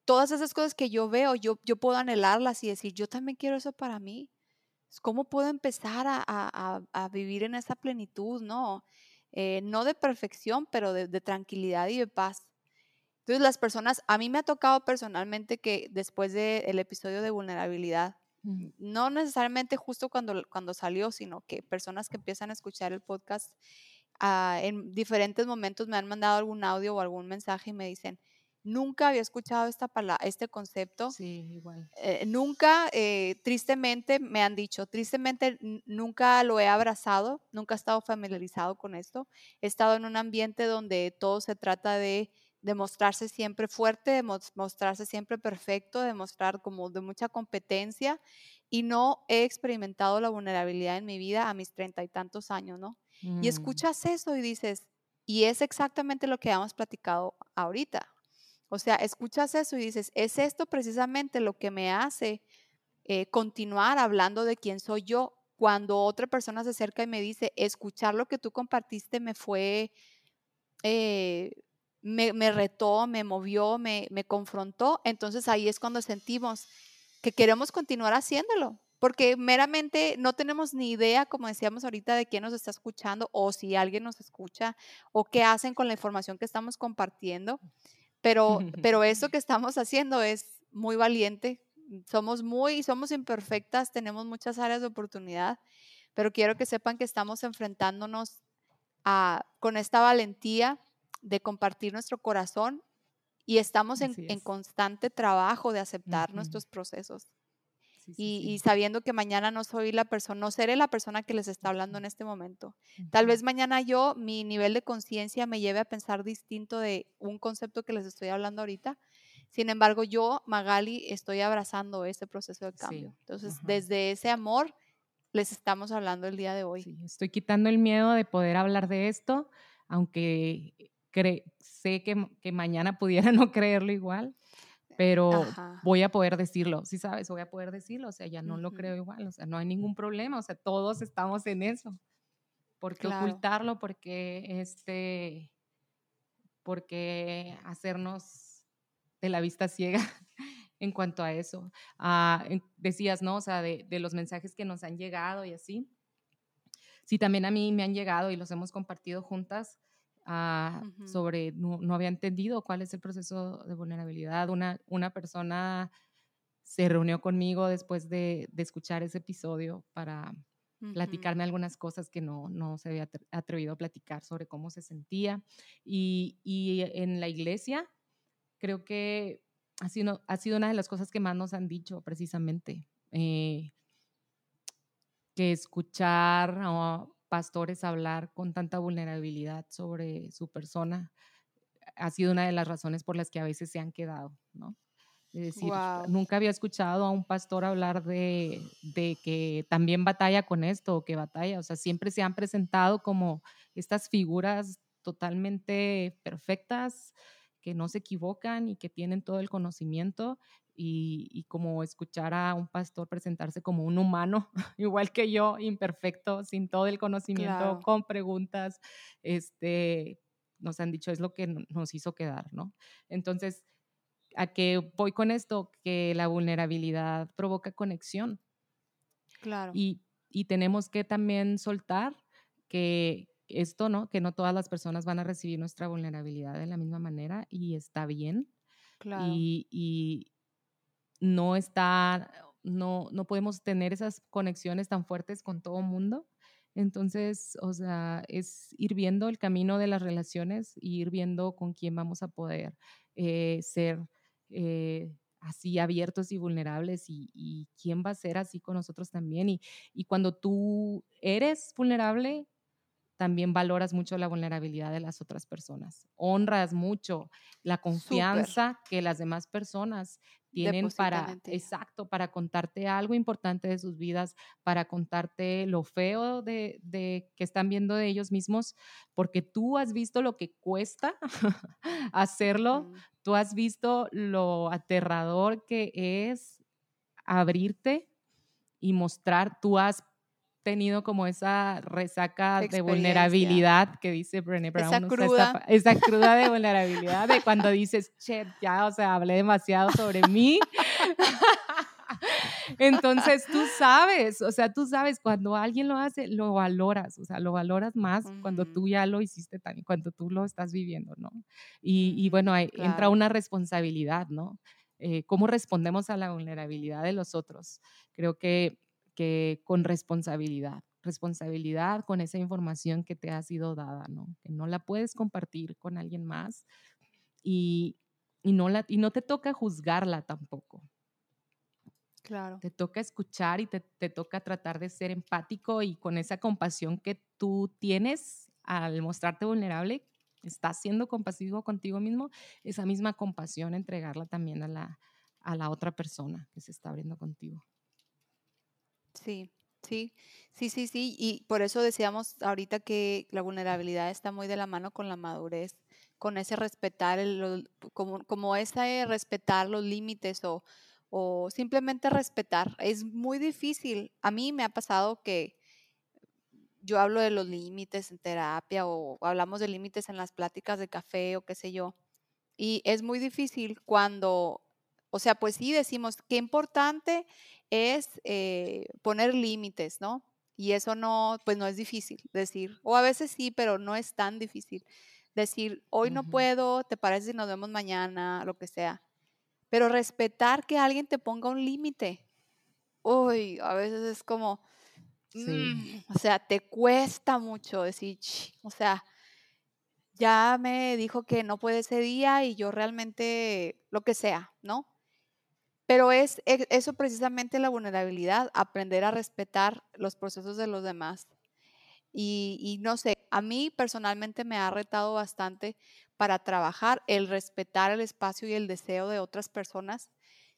todas esas cosas que yo veo, yo, yo puedo anhelarlas y decir, yo también quiero eso para mí. ¿Cómo puedo empezar a, a- a- a vivir en esa plenitud, no? Eh, no de perfección, pero de, de tranquilidad y de paz. Entonces, las personas, a mí me ha tocado personalmente que después del episodio de vulnerabilidad, no necesariamente justo cuando, cuando salió, sino que personas que empiezan a escuchar el podcast ah, en diferentes momentos me han mandado algún audio o algún mensaje y me dicen, nunca había escuchado esta pala- este concepto, Sí, igual. eh, nunca, eh, tristemente, me han dicho, tristemente nunca lo he abrazado, nunca he estado familiarizado con esto. He estado en un ambiente donde todo se trata de demostrarse siempre fuerte, de mos- mostrarse siempre perfecto, de mostrar como de mucha competencia y no he experimentado la vulnerabilidad en mi vida a mis treinta y tantos años, ¿no? Y Mm, escuchas eso y dices, y es exactamente lo que hemos platicado ahorita. O sea, escuchas eso y dices, es esto precisamente lo que me hace eh, continuar hablando de quién soy yo. Cuando otra persona se acerca y me dice, escuchar lo que tú compartiste me fue, eh, me, retó, me movió, me, me confrontó, entonces ahí es cuando sentimos que queremos continuar haciéndolo. Porque meramente no tenemos ni idea, como decíamos ahorita, de quién nos está escuchando o si alguien nos escucha o qué hacen con la información que estamos compartiendo. Pero, pero eso que estamos haciendo es muy valiente. Somos muy, somos imperfectas, tenemos muchas áreas de oportunidad, pero quiero que sepan que estamos enfrentándonos a, con esta valentía de compartir nuestro corazón y estamos en, en constante trabajo de aceptar nuestros procesos Sí, sí, y, sabiendo que mañana no soy la persona, no seré la persona que les está hablando en este momento. Tal vez mañana yo, mi nivel de conciencia me lleve a pensar distinto de un concepto que les estoy hablando ahorita. Sin embargo, yo, Magali, estoy abrazando ese proceso de cambio. Sí, Entonces, ajá. desde ese amor les estamos hablando el día de hoy. Sí, estoy quitando el miedo de poder hablar de esto, aunque cre- sé que mañana pudiera no creerlo igual, pero Ajá. voy a poder decirlo, sí sabes, voy a poder decirlo, o sea, ya no lo creo igual, o sea, no hay ningún problema, o sea, todos estamos en eso. ¿Por qué Claro. ocultarlo? ¿Por qué, este, por qué hacernos de la vista ciega en cuanto a eso? Ah, decías, ¿no? O sea, de, de los mensajes que nos han llegado y así. Sí, también a mí me han llegado y los hemos compartido juntas ah, Ujú. sobre, no, no había entendido cuál es el proceso de vulnerabilidad. Una, una persona se reunió conmigo después de, de escuchar ese episodio para Ujú. platicarme algunas cosas que no, no se había atre- atrevido a platicar sobre cómo se sentía. Y, y en la iglesia creo que ha sido, ha sido una de las cosas que más nos han dicho precisamente. eh, que escuchar pastores hablar con tanta vulnerabilidad sobre su persona ha sido una de las razones por las que a veces se han quedado, ¿no? Es decir, Guau. nunca había escuchado a un pastor hablar de, de que también batalla con esto o que batalla, o sea, siempre se han presentado como estas figuras totalmente perfectas, que no se equivocan y que tienen todo el conocimiento y, y como escuchar a un pastor presentarse como un humano, igual que yo, imperfecto, sin todo el conocimiento, Claro. con preguntas, este, nos han dicho es lo que no- nos hizo quedar, ¿no? Entonces, ¿a qué voy con esto? Que la vulnerabilidad provoca conexión Claro. y, y tenemos que también soltar que esto, ¿no? Que no todas las personas van a recibir nuestra vulnerabilidad de la misma manera y está bien Claro. y, y no está, no, no podemos tener esas conexiones tan fuertes con todo mundo. Entonces, o sea, es ir viendo el camino de las relaciones y ir viendo con quién vamos a poder eh, ser eh, así abiertos y vulnerables y, y quién va a ser así con nosotros también. Y, y cuando tú eres vulnerable, también valoras mucho la vulnerabilidad de las otras personas. Honras mucho la confianza que las demás personas tienen para, exacto, para contarte algo importante de sus vidas, para contarte lo feo de, de que están viendo de ellos mismos, porque tú has visto lo que cuesta hacerlo, tú has visto lo aterrador que es abrirte y mostrar, tú has tenido como esa resaca de vulnerabilidad que dice Brené Brown, Esa o sea, cruda. pa- esa cruda de vulnerabilidad de cuando dices, che, ya, o sea, hablé demasiado sobre mí. Entonces tú sabes, o sea, tú sabes, cuando alguien lo hace, lo valoras, o sea, lo valoras más cuando Ujú. tú ya lo hiciste también, cuando tú lo estás viviendo, ¿no? Y, y bueno, Mm, ahí entra claro. una responsabilidad, ¿no? Eh, ¿Cómo respondemos a la vulnerabilidad de los otros? Creo que, que con responsabilidad, responsabilidad con esa información que te ha sido dada, ¿no? Que no la puedes compartir con alguien más y, y, no, la, y no te toca juzgarla tampoco. Claro. Te toca escuchar y te, te toca tratar de ser empático y con esa compasión que tú tienes al mostrarte vulnerable, estás siendo compasivo contigo mismo, esa misma compasión entregarla también a la, a la otra persona que se está abriendo contigo. Sí, sí, sí, sí, sí. Y por eso decíamos ahorita que la vulnerabilidad está muy de la mano con la madurez, con ese respetar, el, como, como ese respetar los límites o, o simplemente respetar. Es muy difícil. A mí me ha pasado que yo hablo de los límites en terapia o hablamos de límites en las pláticas de café o qué sé yo. Y es muy difícil cuando, o sea, pues sí decimos qué importante es eh, poner límites, ¿no? Y eso no, pues no es difícil decir, o a veces sí, pero no es tan difícil decir, hoy no puedo, ¿te parece si nos vemos mañana? Lo que sea. Pero respetar que alguien te ponga un límite. Uy, a veces es como, Sí, mm, o sea, te cuesta mucho decir, o sea, ya me dijo que no puede ese día y yo realmente lo que sea, ¿no? Pero es e- eso precisamente la vulnerabilidad, aprender a respetar los procesos de los demás. Y, y no sé, a mí personalmente me ha retado bastante para trabajar el respetar el espacio y el deseo de otras personas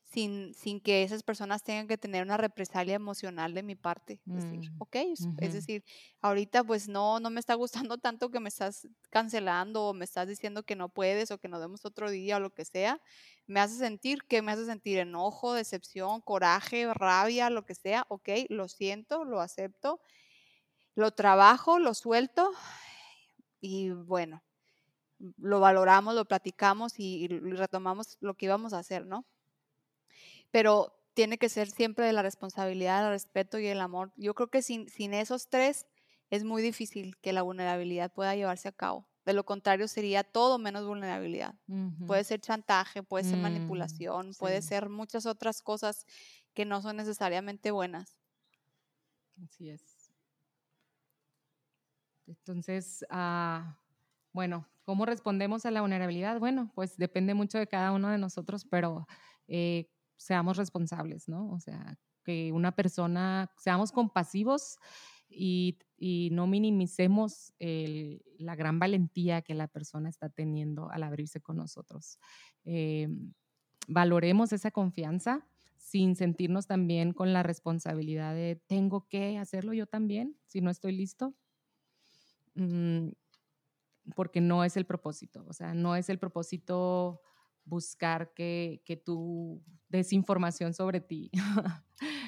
sin, sin que esas personas tengan que tener una represalia emocional de mi parte. Decir, Mm, ok, es, es ujú. decir, ahorita pues no, no me está gustando tanto que me estás cancelando o me estás diciendo que no puedes o que nos vemos otro día o lo que sea. Me hace sentir, ¿qué me hace sentir? Enojo, decepción, coraje, rabia, lo que sea. Ok, lo siento, lo acepto lo trabajo, lo suelto y bueno, lo valoramos, lo platicamos y, y retomamos lo que íbamos a hacer, ¿no? Pero tiene que ser siempre de la responsabilidad, el respeto y el amor. Yo creo que sin, sin esos tres es muy difícil que la vulnerabilidad pueda llevarse a cabo. De lo contrario, sería todo menos vulnerabilidad. Puede ser chantaje, puede ser Mm, manipulación, puede ser muchas otras cosas que no son necesariamente buenas. Así es. Entonces, ah, bueno, ¿cómo respondemos a la vulnerabilidad? Bueno, pues depende mucho de cada uno de nosotros, pero eh, seamos responsables, ¿no? O sea, que una persona, seamos compasivos y, y no minimicemos el- la gran valentía que la persona está teniendo al abrirse con nosotros. Eh, valoremos esa confianza sin sentirnos también con la responsabilidad de tengo que hacerlo yo también si no estoy listo. Mm, porque no es el propósito, o sea, no es el propósito buscar que, que tú des información sobre ti.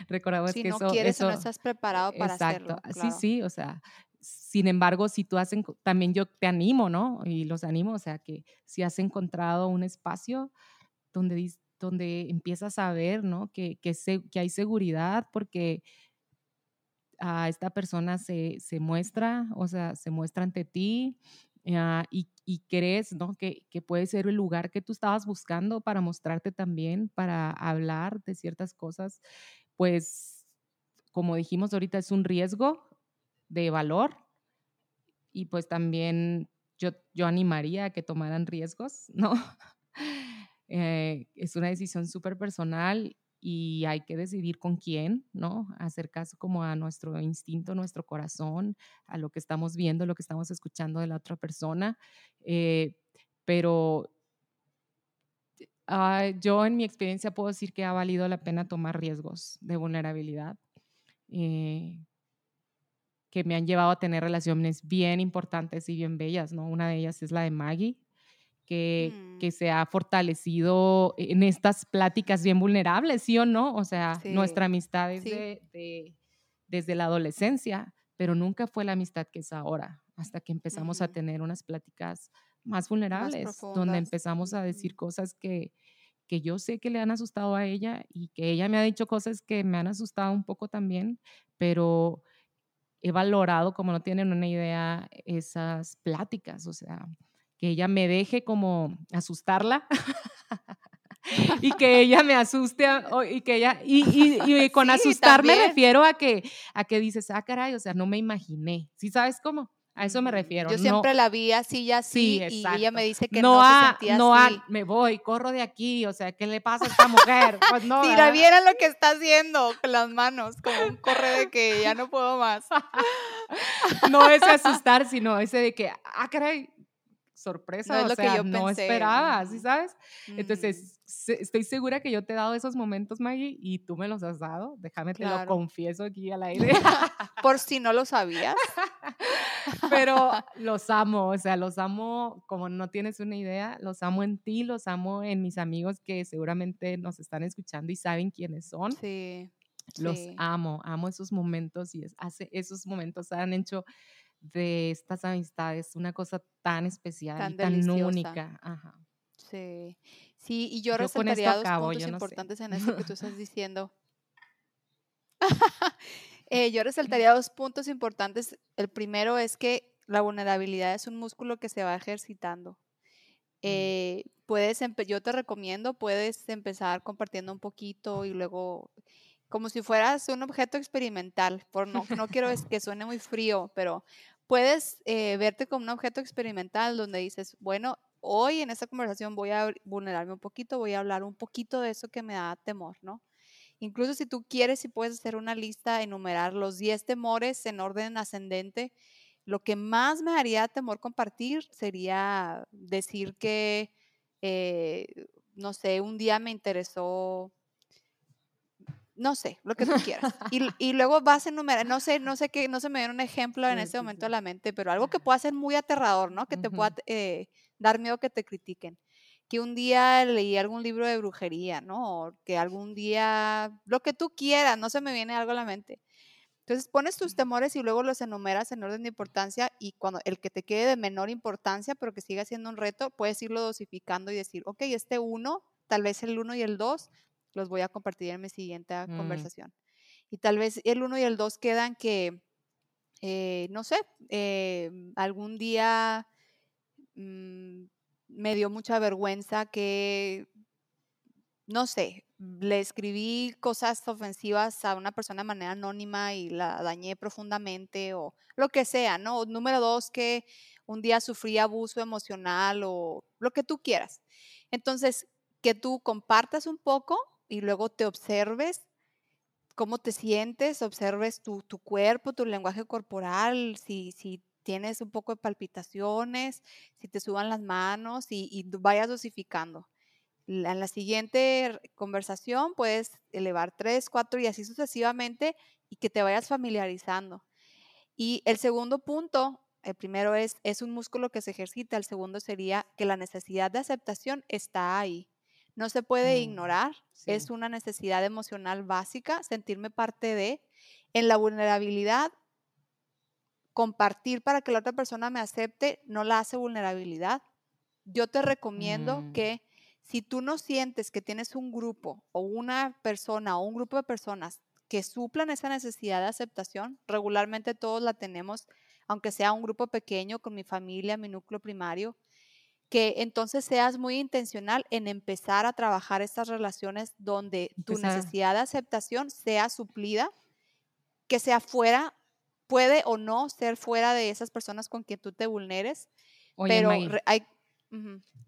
Recordamos Si que no eso, quieres o no eso- estás preparado para exacto, hacerlo. sí, claro. sí, o sea, sin embargo, si tú has, también yo te animo, ¿no? Y los animo, o sea, que si has encontrado un espacio donde, donde empiezas a ver, ¿no? Que, que, se- que hay seguridad porque a esta persona se, se muestra, o sea, se muestra ante ti ah, y, crees, ¿no? Que, que puede ser el lugar que tú estabas buscando para mostrarte también, para hablar de ciertas cosas, pues, como dijimos ahorita, es un riesgo de valor y pues también yo, yo animaría a que tomaran riesgos, ¿no? Eh, es una decisión súper personal y hay que decidir con quién, ¿no? Hacer caso como a nuestro instinto, nuestro corazón, a lo que estamos viendo, lo que estamos escuchando de la otra persona. Eh, pero ah, yo en mi experiencia puedo decir que ha valido la pena tomar riesgos de vulnerabilidad. eh, que me han llevado a tener relaciones bien importantes y bien bellas, ¿no? Una de ellas es la de Maggie, que, Mm. que se ha fortalecido en estas pláticas bien vulnerables, ¿sí o no? O sea, Sí, nuestra amistad es sí. de- de- desde la adolescencia, pero nunca fue la amistad que es ahora, hasta que empezamos a Ujú. tener unas pláticas más vulnerables, donde profundas. empezamos a decir cosas que, que yo sé que le han asustado a ella y que ella me ha dicho cosas que me han asustado un poco también, pero he valorado, como no tienen una idea, esas pláticas, o sea, que ella me deje como asustarla y que ella me asuste y que ella, y, y- y con Sí, asustar me refiero a que, a que dices, ah, caray, o sea, no me imaginé, ¿sí sabes cómo? A eso me refiero. Yo no- siempre la vi así y así, Sí, y ella me dice que no, no, a, se sentía no a, así. me voy, corro de aquí, o sea, ¿qué le pasa a esta mujer? Pues no, ¿verdad? vieran lo que está haciendo con las manos, como un corre de que ya no puedo más. no ese asustar, sino ese de que, ah, caray, sorpresa, es o lo que sea, yo no pensé, esperaba, ¿sí sabes? Ujú. Entonces, se- estoy segura que yo te he dado esos momentos, Maggie, y tú me los has dado. Déjame te lo Claro. confieso aquí al aire. Por si no lo sabías. Pero los amo, o sea, los amo como no tienes una idea, los amo en ti, los amo en mis amigos que seguramente nos están escuchando y saben quiénes son. Sí. Los sí. amo, amo esos momentos y es- hace, esos momentos han hecho de estas amistades una cosa tan especial Tan y tan única. Ajá. Sí, sí, y yo, resaltaría dos acabo, puntos sé. importantes en eso que tú estás diciendo. Eh, yo resaltaría dos puntos importantes. El primero es que la vulnerabilidad es un músculo que se va ejercitando. Eh, puedes, yo te recomiendo, puedes empezar compartiendo un poquito y luego, como si fueras un objeto experimental, por no, no quiero que suene muy frío, pero puedes eh, verte como un objeto experimental donde dices, bueno, hoy en esta conversación voy a vulnerarme un poquito, voy a hablar un poquito de eso que me da temor, ¿no? Incluso si tú quieres, si puedes hacer una lista, enumerar los 10 temores en orden ascendente, lo que más me haría temor compartir sería decir que, eh, no sé, un día me interesó, no sé, lo que tú quieras. Y, y luego vas a enumerar, no sé, no sé qué, no se me viene un ejemplo en Sí, este sí, momento sí. a la mente, pero algo que pueda ser muy aterrador, ¿no? Que te pueda eh, dar miedo que te critiquen. Que un día leí algún libro de brujería, ¿no? O que algún día, lo que tú quieras, no se me viene algo a la mente. Entonces pones tus temores y luego los enumeras en orden de importancia y cuando el que te quede de menor importancia, pero que siga siendo un reto, puedes irlo dosificando y decir, ok, este uno, tal vez el uno y el dos, los voy a compartir en mi siguiente Mm. conversación. Y tal vez el uno y el dos quedan que, eh, no sé, eh, algún día mm, me dio mucha vergüenza que, no sé, le escribí cosas ofensivas a una persona de manera anónima y la dañé profundamente o lo que sea, ¿no? Número dos, que un día sufrí abuso emocional o lo que tú quieras. Entonces, que tú compartas un poco y luego te observes cómo te sientes, observes tu, tu cuerpo, tu lenguaje corporal, si, si tienes un poco de palpitaciones, si te suban las manos y, y vayas dosificando. En la siguiente conversación puedes elevar tres, cuatro y así sucesivamente y que te vayas familiarizando. Y el segundo punto, el primero es, es un músculo que se ejercita, el segundo sería que la necesidad de aceptación está ahí. No se puede Mm, ignorar, sí. es una necesidad emocional básica, sentirme parte de. En la vulnerabilidad, compartir para que la otra persona me acepte no la hace vulnerabilidad. Yo te recomiendo Mm. que si tú no sientes que tienes un grupo o una persona o un grupo de personas que suplan esa necesidad de aceptación, regularmente todos la tenemos, aunque sea un grupo pequeño con mi familia, mi núcleo primario, que entonces seas muy intencional en empezar a trabajar estas relaciones donde tu Empezar. necesidad de aceptación sea suplida, que sea fuera, puede o no ser fuera de esas personas con quien tú te vulneres, Oye, pero May, hay...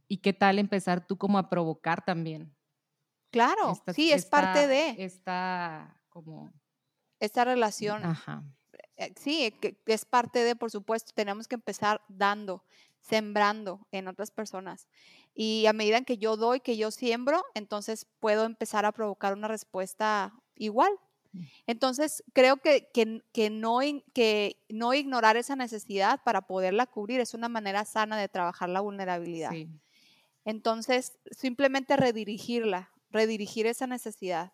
¿y qué tal empezar tú como a provocar también? Claro, Esta- sí, es parte de Esta como... esta relación. Ajá. eh, sí, que es parte de, por supuesto, tenemos que empezar dando, sembrando en otras personas. Y a medida en que yo doy, que yo siembro, entonces puedo empezar a provocar una respuesta igual. Mm. Entonces, creo que, que, que no, que no ignorar esa necesidad para poderla cubrir es una manera sana de trabajar la vulnerabilidad. Sí. Entonces, simplemente redirigirla, redirigir esa necesidad.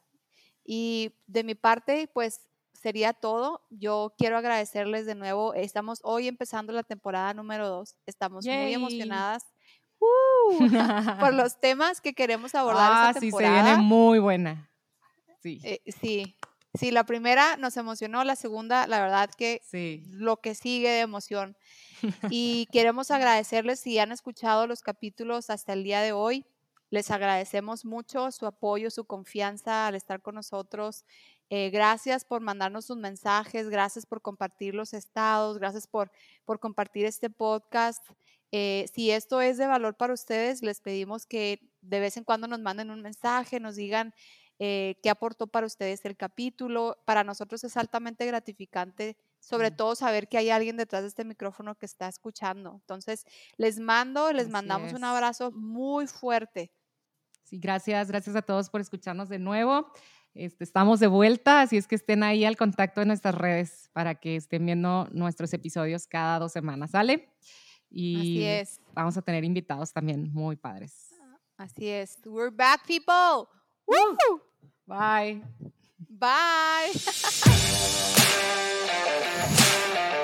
Y de mi parte, pues sería todo. Yo quiero agradecerles de nuevo. Estamos hoy empezando la temporada número dos. Estamos muy emocionadas ¡Uh! por los temas que queremos abordar ah, esta sí, se temporada. viene muy buena. Sí, Eh, sí, sí, la primera nos emocionó, la segunda, la verdad que sí. lo que sigue de emoción. Y queremos agradecerles si han escuchado los capítulos hasta el día de hoy. Les agradecemos mucho su apoyo, su confianza al estar con nosotros. Eh, gracias por mandarnos sus mensajes, gracias por compartir los estados, gracias por, por compartir este podcast. Eh, si esto es de valor para ustedes, les pedimos que de vez en cuando nos manden un mensaje, nos digan eh, qué aportó para ustedes el capítulo. Para nosotros es altamente gratificante, sobre Mm. todo saber que hay alguien detrás de este micrófono que está escuchando. Entonces, les mando, les Así mandamos un abrazo muy fuerte. Sí, gracias, gracias a todos por escucharnos de nuevo. Este, estamos de vuelta, así es que estén ahí al contacto de nuestras redes para que estén viendo nuestros episodios cada dos semanas, ¿sale? Y Así es, vamos a tener invitados también muy padres. así es. We're back, people. Woo! Bye. Bye.